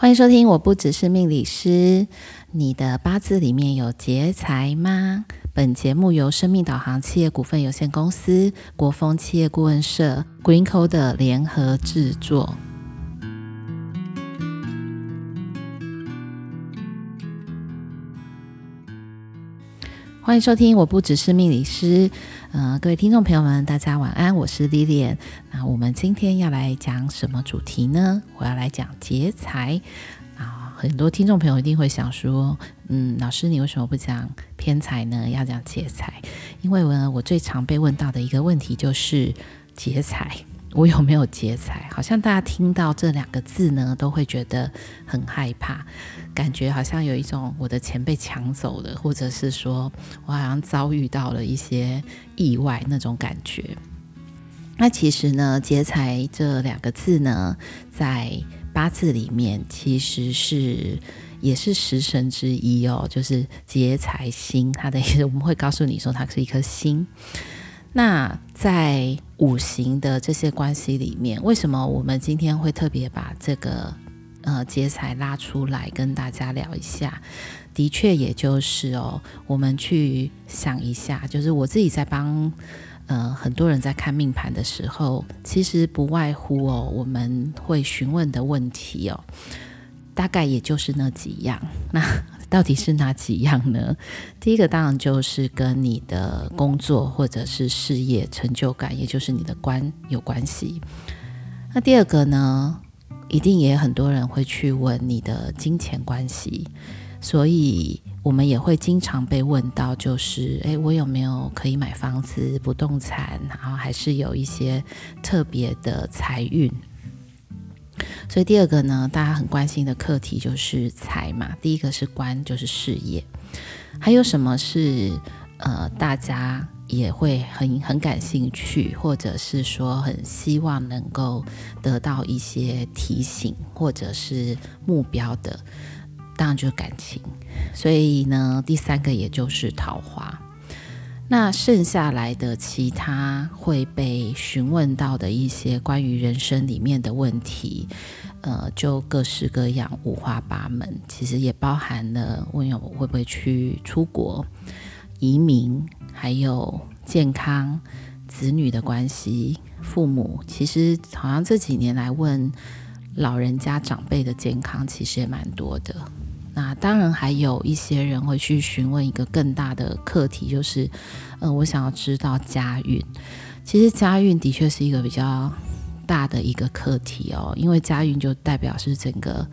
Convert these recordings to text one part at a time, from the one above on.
欢迎收听，我不只是命理师。你的八字里面有劫财吗？本节目由生命导航企业股份有限公司、国风企业顾问社、Green Code 联合制作。欢迎收听，我不只是命理师。嗯、呃，各位听众朋友们，大家晚安，我是 Lilian。那我们今天要来讲什么主题呢？我要来讲劫财啊。很多听众朋友一定会想说，嗯，老师你为什么不讲偏财呢？要讲劫财？因为呢，我最常被问到的一个问题就是劫财。我有没有劫财？好像大家听到这两个字呢，都会觉得很害怕，感觉好像有一种我的钱被抢走了，或者是说我好像遭遇到了一些意外那种感觉。那其实呢，劫财这两个字呢，在八字里面其实是也是食神之一哦，就是劫财星，它的意思我们会告诉你说，它是一颗星。那在五行的这些关系里面，为什么我们今天会特别把这个呃劫财拉出来跟大家聊一下？的确，也就是哦，我们去想一下，就是我自己在帮呃很多人在看命盘的时候，其实不外乎哦，我们会询问的问题哦，大概也就是那几样。那到底是哪几样呢？第一个当然就是跟你的工作或者是事业成就感，也就是你的官有关系。那第二个呢，一定也很多人会去问你的金钱关系，所以我们也会经常被问到，就是诶，我有没有可以买房子、不动产，然后还是有一些特别的财运。所以第二个呢，大家很关心的课题就是财嘛。第一个是官，就是事业。还有什么是呃，大家也会很很感兴趣，或者是说很希望能够得到一些提醒或者是目标的，当然就是感情。所以呢，第三个也就是桃花。那剩下来的其他会被询问到的一些关于人生里面的问题，呃，就各式各样、五花八门。其实也包含了问我会不会去出国、移民，还有健康、子女的关系、父母。其实好像这几年来问老人家长辈的健康，其实也蛮多的。那当然还有一些人会去询问一个更大的课题，就是，呃，我想要知道家运。其实家运的确是一个比较大的一个课题哦，因为家运就代表是整个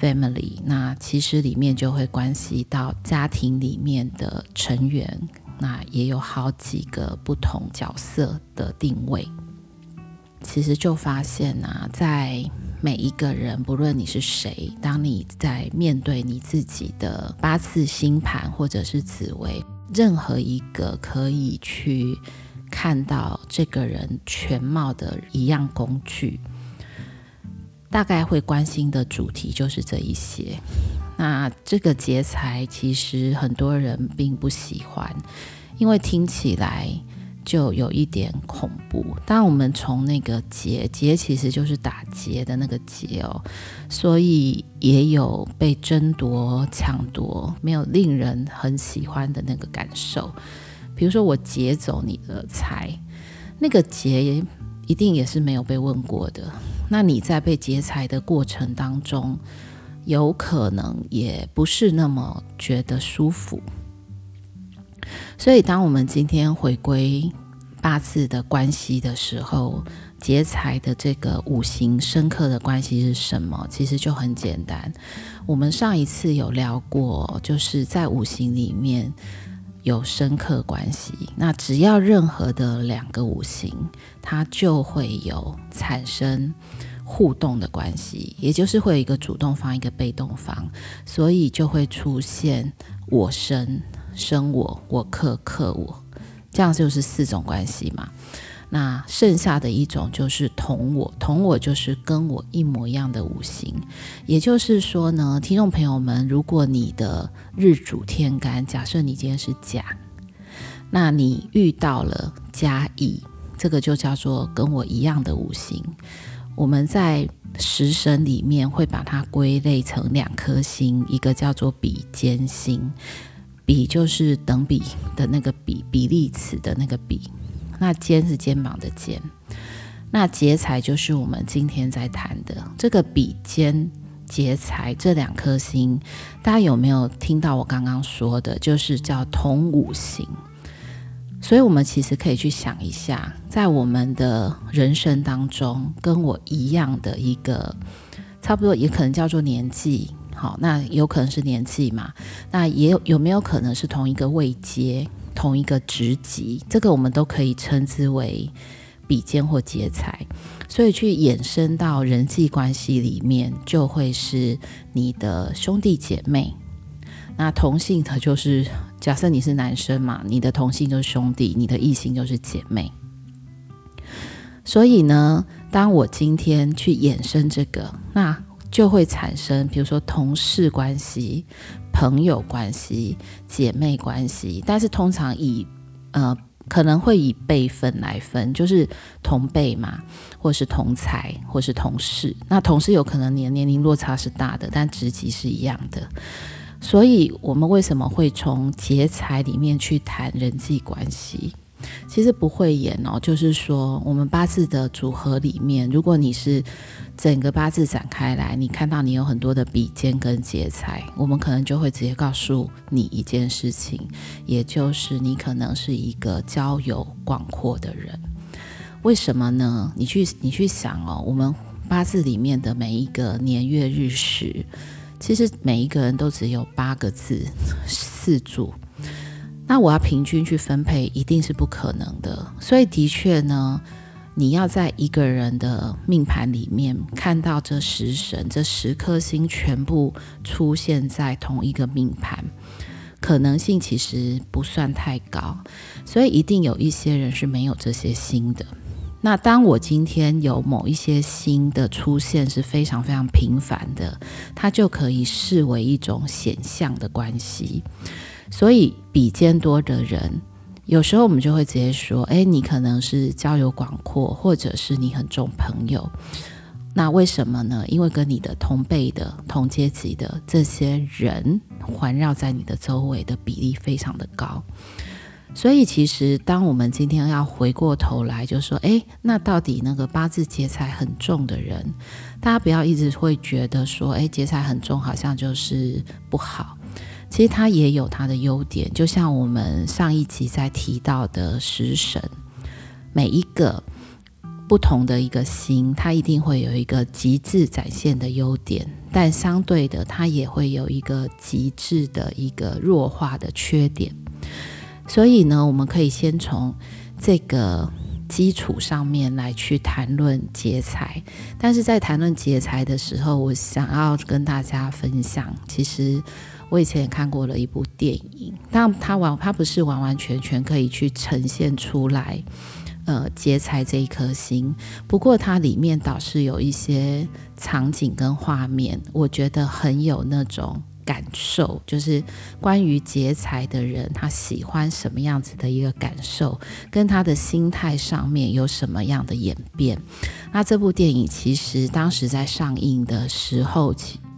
family，那其实里面就会关系到家庭里面的成员，那也有好几个不同角色的定位。其实就发现啊，在每一个人，不论你是谁，当你在面对你自己的八字星盘或者是紫微，任何一个可以去看到这个人全貌的一样工具，大概会关心的主题就是这一些。那这个劫财，其实很多人并不喜欢，因为听起来。就有一点恐怖。当，我们从那个劫，劫其实就是打劫的那个劫哦，所以也有被争夺、抢夺，没有令人很喜欢的那个感受。比如说，我劫走你的财，那个劫一定也是没有被问过的。那你在被劫财的过程当中，有可能也不是那么觉得舒服。所以，当我们今天回归八字的关系的时候，劫财的这个五行深刻的关系是什么？其实就很简单。我们上一次有聊过，就是在五行里面有深刻关系。那只要任何的两个五行，它就会有产生互动的关系，也就是会有一个主动方，一个被动方，所以就会出现我生。生我，我克克我，这样就是四种关系嘛。那剩下的一种就是同我，同我就是跟我一模一样的五行。也就是说呢，听众朋友们，如果你的日主天干，假设你今天是甲，那你遇到了甲乙，这个就叫做跟我一样的五行。我们在食神里面会把它归类成两颗星，一个叫做比肩星，比就是等比的那个比，比例词的那个比，那肩是肩膀的肩，那劫财就是我们今天在谈的这个比肩劫财这两颗星，大家有没有听到我刚刚说的？就是叫同五行。所以，我们其实可以去想一下，在我们的人生当中，跟我一样的一个，差不多也可能叫做年纪，好，那有可能是年纪嘛，那也有有没有可能是同一个位阶、同一个职级？这个我们都可以称之为比肩或劫财。所以，去衍生到人际关系里面，就会是你的兄弟姐妹。那同性的就是，假设你是男生嘛，你的同性就是兄弟，你的异性就是姐妹。所以呢，当我今天去衍生这个，那就会产生，比如说同事关系、朋友关系、姐妹关系，但是通常以呃可能会以辈分来分，就是同辈嘛，或是同才，或是同事。那同事有可能年年龄落差是大的，但职级是一样的。所以，我们为什么会从劫财里面去谈人际关系？其实不会演哦，就是说，我们八字的组合里面，如果你是整个八字展开来，你看到你有很多的比肩跟劫财，我们可能就会直接告诉你一件事情，也就是你可能是一个交友广阔的人。为什么呢？你去你去想哦，我们八字里面的每一个年月日时。其实每一个人都只有八个字四柱，那我要平均去分配，一定是不可能的。所以的确呢，你要在一个人的命盘里面看到这十神、这十颗星全部出现在同一个命盘，可能性其实不算太高。所以一定有一些人是没有这些星的。那当我今天有某一些星的出现是非常非常频繁的，它就可以视为一种显象的关系。所以比肩多的人，有时候我们就会直接说：“诶，你可能是交友广阔，或者是你很重朋友。”那为什么呢？因为跟你的同辈的、同阶级的这些人环绕在你的周围的比例非常的高。所以，其实当我们今天要回过头来，就说，诶，那到底那个八字劫财很重的人，大家不要一直会觉得说，诶，劫财很重，好像就是不好。其实它也有它的优点，就像我们上一集在提到的食神，每一个不同的一个星，它一定会有一个极致展现的优点，但相对的，它也会有一个极致的一个弱化的缺点。所以呢，我们可以先从这个基础上面来去谈论劫财。但是在谈论劫财的时候，我想要跟大家分享，其实我以前也看过了一部电影，但它完它不是完完全全可以去呈现出来，呃，劫财这一颗星。不过它里面倒是有一些场景跟画面，我觉得很有那种。感受就是关于劫财的人，他喜欢什么样子的一个感受，跟他的心态上面有什么样的演变。那这部电影其实当时在上映的时候，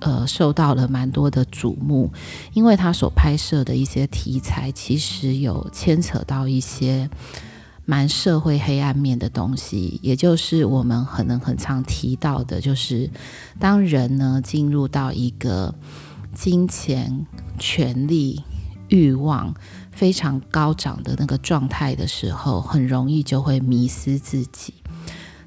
呃，受到了蛮多的瞩目，因为他所拍摄的一些题材其实有牵扯到一些蛮社会黑暗面的东西，也就是我们可能很常提到的，就是当人呢进入到一个。金钱、权力、欲望非常高涨的那个状态的时候，很容易就会迷失自己。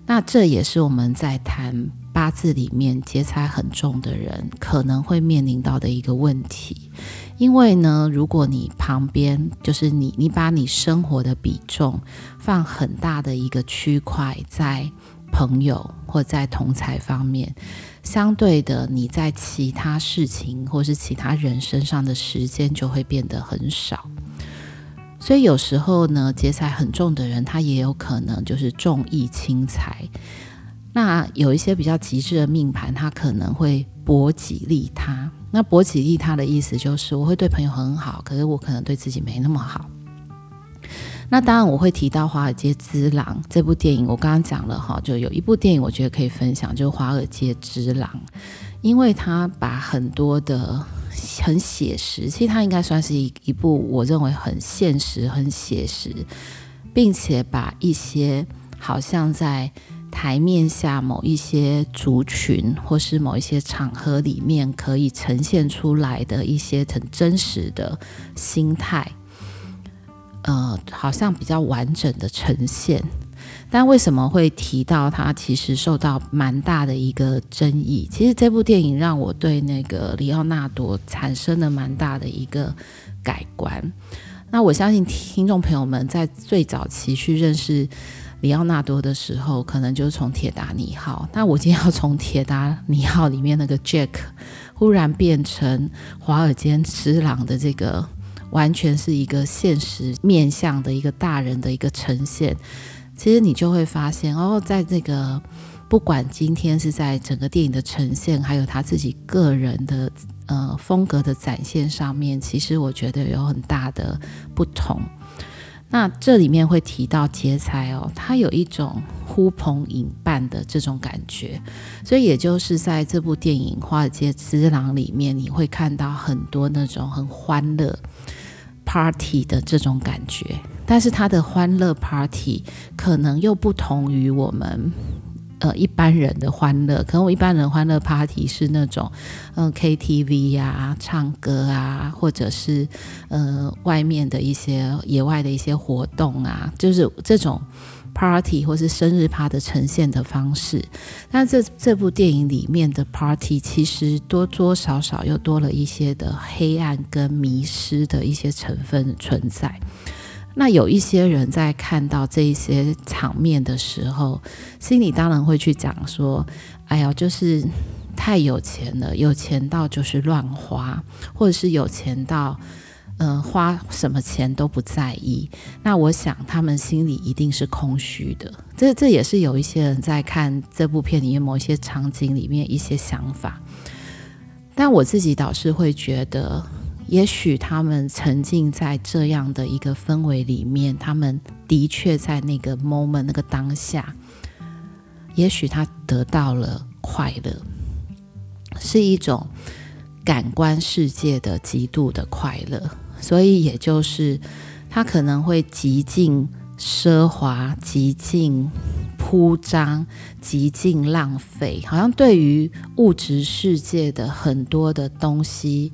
那这也是我们在谈八字里面劫财很重的人可能会面临到的一个问题。因为呢，如果你旁边就是你，你把你生活的比重放很大的一个区块在朋友或在同财方面。相对的，你在其他事情或是其他人身上的时间就会变得很少。所以有时候呢，劫财很重的人，他也有可能就是重义轻财。那有一些比较极致的命盘，他可能会薄己利他。那薄己利他的意思就是，我会对朋友很好，可是我可能对自己没那么好。那当然我会提到《华尔街之狼》这部电影，我刚刚讲了哈，就有一部电影我觉得可以分享，就是《华尔街之狼》，因为它把很多的很写实，其实它应该算是一一部我认为很现实、很写实，并且把一些好像在台面下某一些族群或是某一些场合里面可以呈现出来的一些很真实的心态，呃，好像比较完整的呈现。但为什么会提到它？其实受到蛮大的一个争议。其实这部电影让我对那个里奥纳多产生了蛮大的一个改观。那我相信听众朋友们在最早期去认识。里奥纳多的时候，可能就是从《铁达尼号》。那我今天要从《铁达尼号》里面那个 Jack，忽然变成华尔街之狼的这个，完全是一个现实面向的一个大人的一个呈现。其实你就会发现，哦，在这个不管今天是在整个电影的呈现，还有他自己个人的呃风格的展现上面，其实我觉得有很大的不同。那这里面会提到劫财哦，它有一种呼朋引伴的这种感觉，所以也就是在这部电影《华尔街之狼》里面，你会看到很多那种很欢乐 party 的这种感觉，但是它的欢乐 party 可能又不同于我们。呃，一般人的欢乐，可能我一般人欢乐 party 是那种，嗯、，KTV 呀、啊，唱歌啊，或者是呃，外面的一些野外的一些活动啊，就是这种 party 或是生日趴的呈现的方式。但这这部电影里面的 party 其实多多少少又多了一些的黑暗跟迷失的一些成分存在。那有一些人在看到这一些场面的时候，心里当然会去讲说：“哎呀，就是太有钱了，有钱到就是乱花，或者是有钱到，嗯、花什么钱都不在意。”那我想他们心里一定是空虚的。这这也是有一些人在看这部片里面某一些场景里面一些想法。但我自己倒是会觉得。也许他们沉浸在这样的一个氛围里面，他们的确在那个 moment 那个当下，也许他得到了快乐，是一种感官世界的极度的快乐，所以也就是他可能会极尽奢华、极尽铺张、极尽浪费，好像对于物质世界的很多的东西。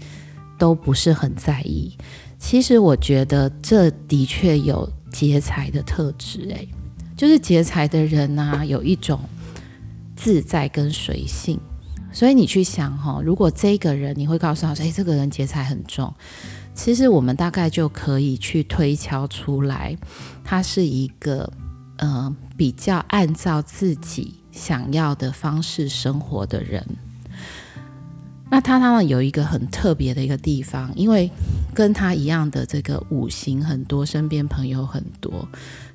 都不是很在意。其实我觉得这的确有劫财的特质，诶，就是劫财的人啊，有一种自在跟随性。所以你去想哈，如果这个人你会告诉他说，诶，这个人劫财很重，其实我们大概就可以去推敲出来，他是一个呃比较按照自己想要的方式生活的人。那他他呢有一个很特别的一个地方，因为跟他一样的这个五行很多，身边朋友很多，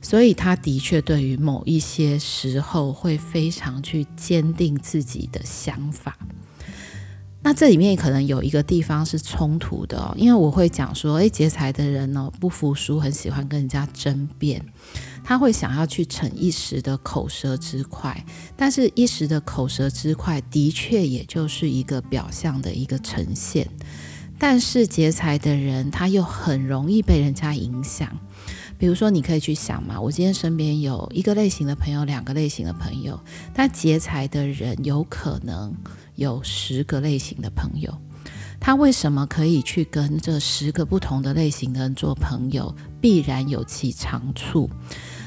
所以他的确对于某一些时候会非常去坚定自己的想法。那这里面可能有一个地方是冲突的，因为我会讲说，诶，劫财的人哦，不服输，很喜欢跟人家争辩。他会想要去逞一时的口舌之快，但是一时的口舌之快的确也就是一个表象的一个呈现。但是劫财的人，他又很容易被人家影响。比如说，你可以去想嘛，我今天身边有一个类型的朋友，两个类型的朋友，但劫财的人有可能有十个类型的朋友。他为什么可以去跟这十个不同的类型的人做朋友？必然有其长处。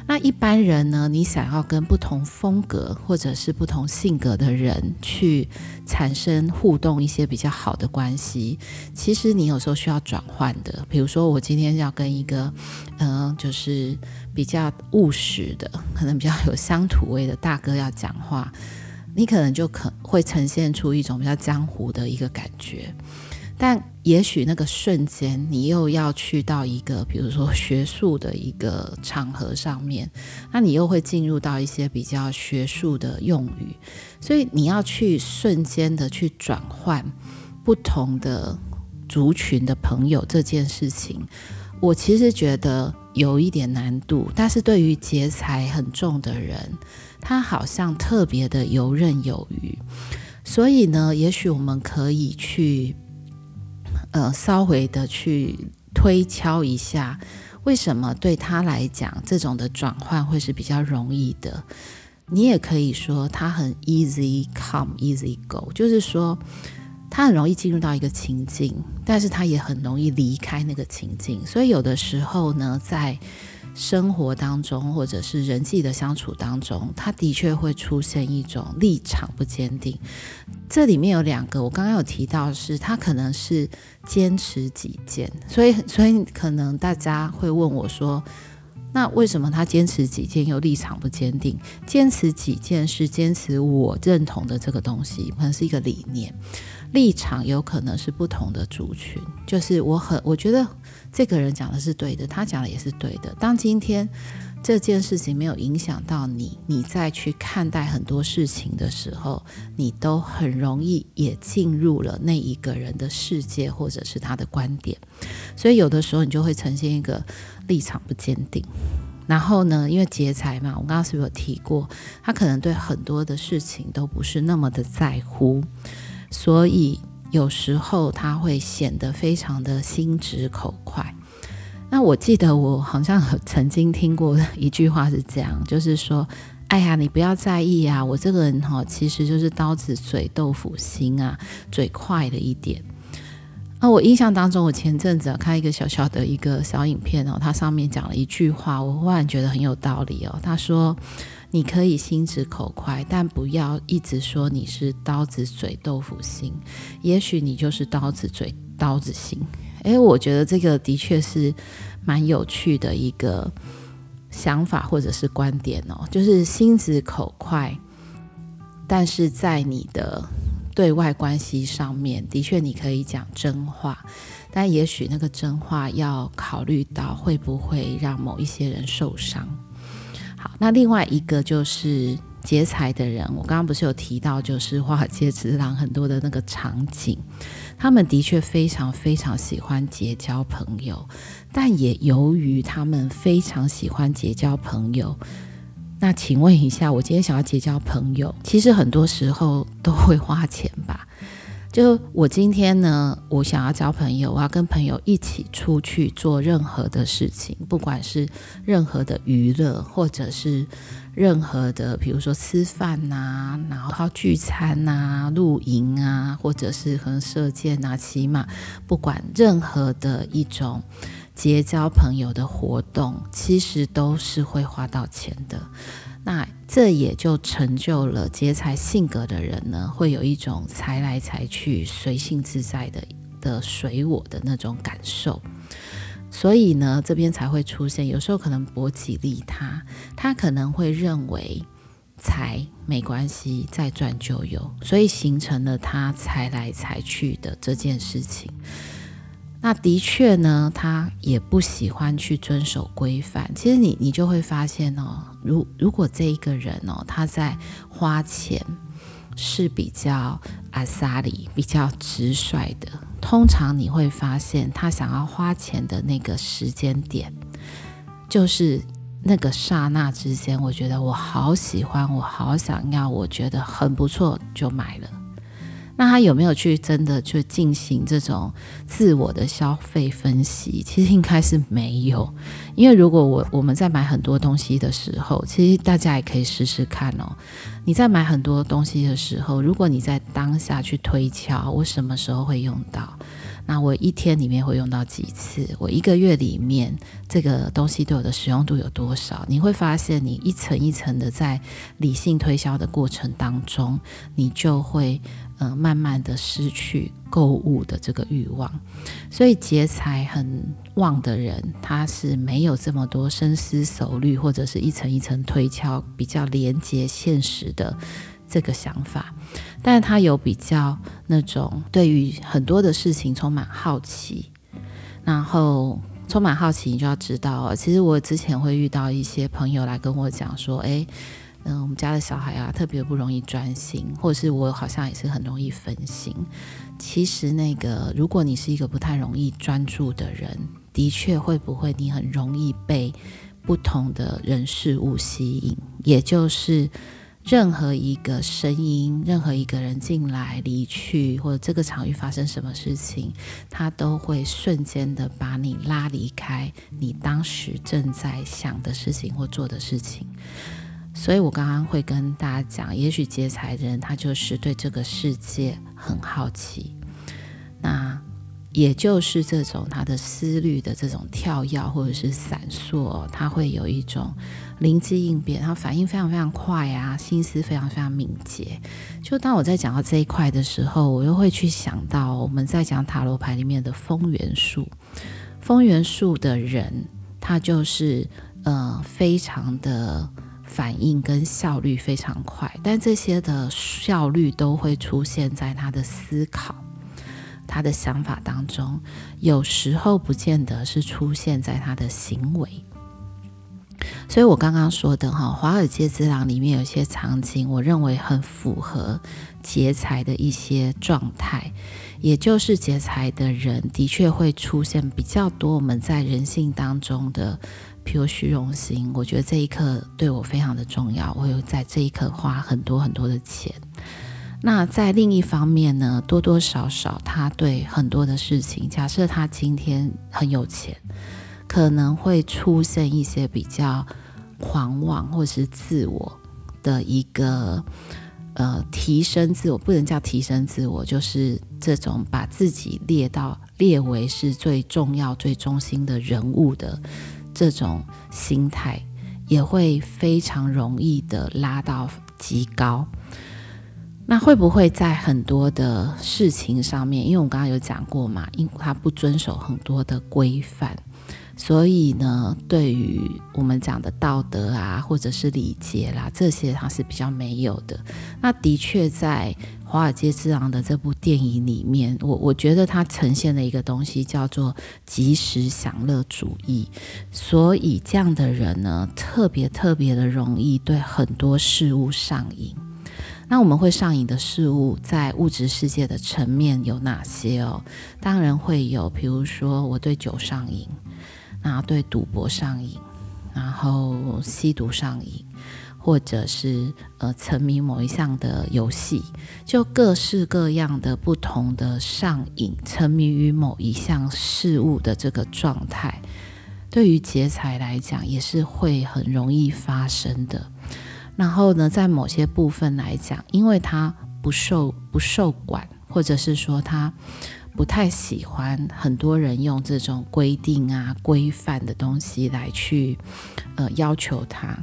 那一般人呢？你想要跟不同风格或者是不同性格的人去产生互动，一些比较好的关系，其实你有时候需要转换的。比如说，我今天要跟一个，嗯、就是比较务实的，可能比较有乡土味的大哥要讲话，你可能就可会呈现出一种比较江湖的一个感觉。但也许那个瞬间，你又要去到一个，比如说学术的一个场合上面，那你又会进入到一些比较学术的用语，所以你要去瞬间的去转换不同的族群的朋友这件事情，我其实觉得有一点难度，但是对于劫财很重的人，他好像特别的游刃有余。所以呢，也许我们可以去，呃，稍微的去推敲一下，为什么对他来讲，这种的转换会是比较容易的。你也可以说，他很 easy come easy go，就是说。他很容易进入到一个情境，但是他也很容易离开那个情境。所以有的时候呢，在生活当中或者是人际的相处当中，他的确会出现一种立场不坚定。这里面有两个，我刚刚有提到是，他可能是坚持己见。所以，所以可能大家会问我说，那为什么他坚持己见又立场不坚定？坚持己见是坚持我认同的这个东西，可能是一个理念。立场有可能是不同的族群，就是我很我觉得这个人讲的是对的，他讲的也是对的。当今天这件事情没有影响到你，你再去看待很多事情的时候，你都很容易也进入了那一个人的世界或者是他的观点，所以有的时候你就会呈现一个立场不坚定。然后呢，因为劫财嘛，我刚刚是不是有提过，他可能对很多的事情都不是那么的在乎。所以有时候他会显得非常的心直口快。那我记得我好像曾经听过一句话是这样，就是说：“哎呀，你不要在意啊，我这个人哈，其实就是刀子嘴豆腐心啊，嘴快了一点。”那我印象当中，我前阵子看一个小小的一个小影片哦，它上面讲了一句话，我忽然觉得很有道理哦。他说。你可以心直口快，但不要一直说你是刀子嘴豆腐心。也许你就是刀子嘴刀子心。诶，我觉得这个的确是蛮有趣的一个想法或者是观点哦，就是心直口快，但是在你的对外关系上面，的确你可以讲真话，但也许那个真话要考虑到会不会让某一些人受伤。好，那另外一个就是劫财的人，我刚刚不是有提到，就是华尔街之狼很多的那个场景，他们的确非常非常喜欢结交朋友，但也由于他们非常喜欢结交朋友，那请问一下，我今天想要结交朋友，其实很多时候都会花钱吧？就我今天呢，我想要交朋友，我要跟朋友一起出去做任何的事情，不管是任何的娱乐，或者是任何的，比如说吃饭呐、啊，然后聚餐呐、啊、露营啊，或者是可能射箭啊、骑马，不管任何的一种结交朋友的活动，其实都是会花到钱的。那这也就成就了劫财性格的人呢，会有一种财来财去、随性自在的的随我的那种感受。所以呢，这边才会出现，有时候可能博己利他，他可能会认为财没关系，再赚就有，所以形成了他财来财去的这件事情。那的确呢，他也不喜欢去遵守规范。其实你你就会发现哦，如如果这一个人哦，他在花钱是比较阿萨里、比较直率的，通常你会发现他想要花钱的那个时间点，就是那个刹那之间，我觉得我好喜欢，我好想要，我觉得很不错，就买了。那他有没有去真的去进行这种自我的消费分析？其实应该是没有，因为如果我我们在买很多东西的时候，其实大家也可以试试看哦。你在买很多东西的时候，如果你在当下去推敲，我什么时候会用到？那我一天里面会用到几次？我一个月里面这个东西对我的使用度有多少？你会发现，你一层一层的在理性推销的过程当中，你就会。呃，慢慢的失去购物的这个欲望，所以劫财很旺的人，他是没有这么多深思熟虑，或者是一层一层推敲，比较连接现实的这个想法，但是他有比较那种对于很多的事情充满好奇，然后充满好奇，你就要知道，其实我之前会遇到一些朋友来跟我讲说，诶。嗯、我们家的小孩啊，特别不容易专心，或者是我好像也是很容易分心。其实那个，如果你是一个不太容易专注的人，的确会不会你很容易被不同的人事物吸引，也就是。任何一个声音，任何一个人进来、离去，或者这个场域发生什么事情，他都会瞬间的把你拉离开你当时正在想的事情或做的事情。所以我刚刚会跟大家讲，也许劫财人他就是对这个世界很好奇，那也就是这种他的思虑的这种跳跃或者是闪烁，他会有一种。灵机应变，他反应非常非常快啊，心思非常非常敏捷。就当我在讲到这一块的时候，我又会去想到我们在讲塔罗牌里面的风元素。风元素的人，他就是呃非常的反应跟效率非常快，但这些的效率都会出现在他的思考、他的想法当中，有时候不见得是出现在他的行为。所以我刚刚说的哈，《华尔街之狼》里面有些场景，我认为很符合劫财的一些状态，也就是劫财的人的确会出现比较多我们在人性当中的，譬如虚荣心。我觉得这一刻对我非常的重要，我有在这一刻花很多很多的钱。那在另一方面呢，多多少少他对很多的事情，假设他今天很有钱。可能会出现一些比较狂妄或是自我的一个呃提升自我，不能叫提升自我，就是这种把自己列到列为是最重要、最中心的人物的这种心态，也会非常容易的拉到极高。那会不会在很多的事情上面？因为我刚刚有讲过嘛，因为他不遵守很多的规范。所以呢，对于我们讲的道德啊，或者是礼节啦，这些它是比较没有的。那的确，在《华尔街之狼》的这部电影里面，我我觉得它呈现的一个东西叫做即时享乐主义。所以这样的人呢，特别特别的容易对很多事物上瘾。那我们会上瘾的事物，在物质世界的层面有哪些哦？当然会有，比如说我对酒上瘾。然后对赌博上瘾，然后吸毒上瘾，或者是呃沉迷某一项的游戏，就各式各样的不同的上瘾，沉迷于某一项事物的这个状态，对于劫财来讲也是会很容易发生的。然后呢，在某些部分来讲，因为他不受不受管，或者是说他。不太喜欢很多人用这种规定啊、规范的东西来去呃要求他，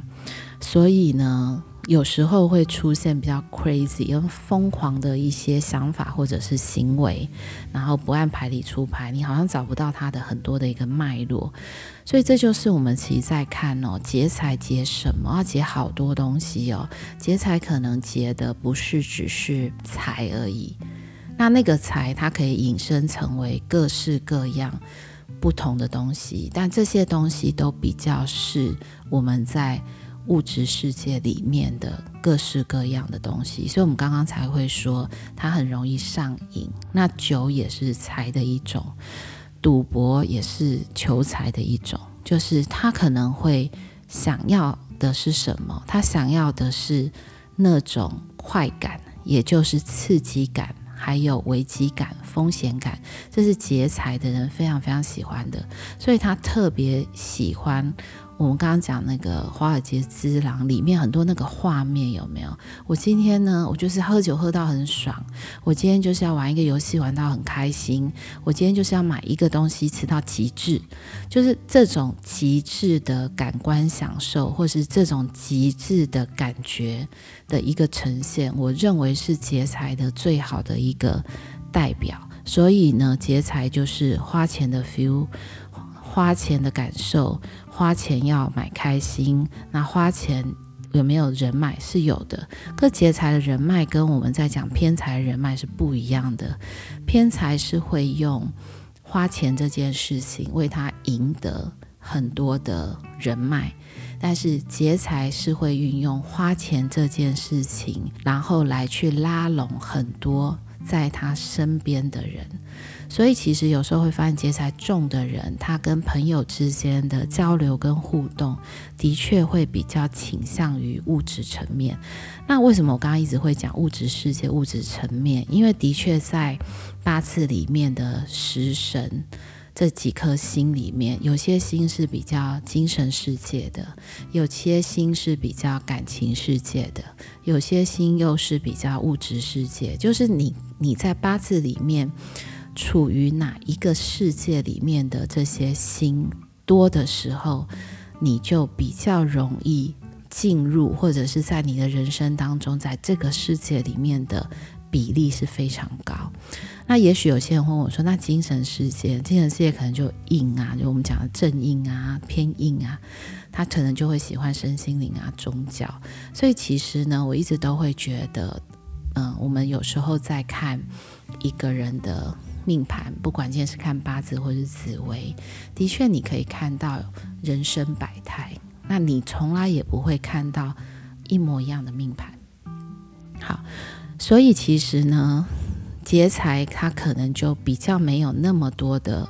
所以呢，有时候会出现比较 crazy、又疯狂的一些想法或者是行为，然后不按牌理出牌，你好像找不到他的很多的一个脉络，所以这就是我们其实在看哦，劫财劫什么？要劫好多东西哦，劫财可能劫的不是只是财而已。那那个财，它可以引申成为各式各样不同的东西，但这些东西都比较是我们在物质世界里面的各式各样的东西，所以我们刚刚才会说它很容易上瘾。那酒也是财的一种，赌博也是求财的一种，就是他可能会想要的是什么？他想要的是那种快感，也就是刺激感。还有危机感、风险感，这是劫财的人非常非常喜欢的，所以他特别喜欢。我们刚刚讲那个《华尔街之狼》里面很多那个画面有没有？我今天呢，我就是喝酒喝到很爽。我今天就是要玩一个游戏玩到很开心。我今天就是要买一个东西吃到极致，就是这种极致的感官享受，或是这种极致的感觉的一个呈现，我认为是劫财的最好的一个代表。所以呢，劫财就是花钱的 feel，花钱的感受。花钱要买开心，那花钱有没有人脉？是有的。可劫财的人脉跟我们在讲偏财人脉是不一样的。偏财是会用花钱这件事情为他赢得很多的人脉，但是劫财是会运用花钱这件事情，然后来去拉拢很多在他身边的人。所以其实有时候会发现劫财重的人，他跟朋友之间的交流跟互动，的确会比较倾向于物质层面。那为什么我刚刚一直会讲物质世界、物质层面？因为的确在八字里面的食神这几颗星里面，有些星是比较精神世界的，有些星是比较感情世界的，有些星又是比较物质世界。就是你你在八字里面。处于哪一个世界里面的这些星多的时候，你就比较容易进入，或者是在你的人生当中，在这个世界里面的比例是非常高。那也许有些人会问我说：“那精神世界，精神世界可能就硬啊，就我们讲的正硬啊、偏硬啊，他可能就会喜欢身心灵啊、宗教。”所以其实呢，我一直都会觉得，嗯、我们有时候在看一个人的。命盘，不管今天是看八字或是紫微，的确你可以看到人生百态。那你从来也不会看到一模一样的命盘。好，所以其实呢，劫财它可能就比较没有那么多的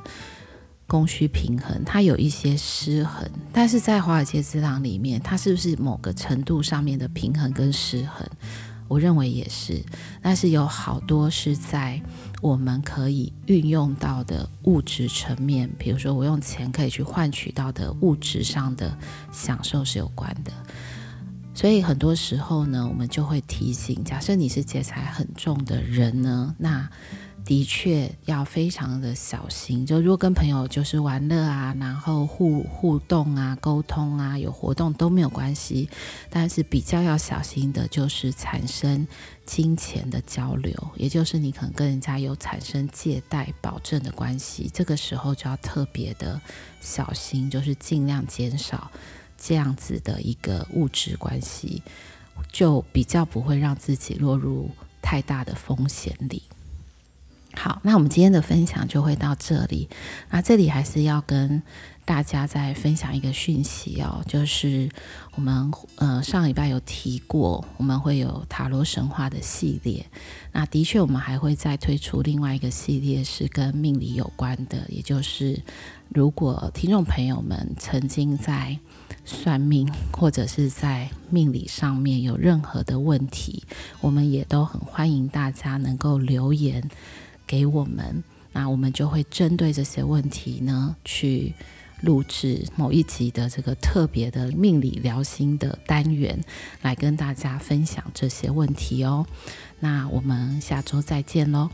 供需平衡，它有一些失衡。但是在华尔街之狼里面，它是不是某个程度上面的平衡跟失衡？我认为也是，但是有好多是在我们可以运用到的物质层面，比如说我用钱可以去换取到的物质上的享受是有关的。所以很多时候呢，我们就会提醒，假设你是劫财很重的人呢，那。的确要非常的小心，就如果跟朋友就是玩乐啊，然后互互动啊、沟通啊、有活动都没有关系，但是比较要小心的就是产生金钱的交流，也就是你可能跟人家有产生借贷保证的关系，这个时候就要特别的小心，就是尽量减少这样子的一个物质关系，就比较不会让自己落入太大的风险里。好，那我们今天的分享就会到这里。那这里还是要跟大家再分享一个讯息哦，就是我们呃上礼拜有提过，我们会有塔罗神话的系列。那的确，我们还会再推出另外一个系列，是跟命理有关的。也就是，如果听众朋友们曾经在算命或者是在命理上面有任何的问题，我们也都很欢迎大家能够留言。给我们，那我们就会针对这些问题呢，去录制某一集的这个特别的命理疗心的单元，来跟大家分享这些问题哦。那我们下周再见喽。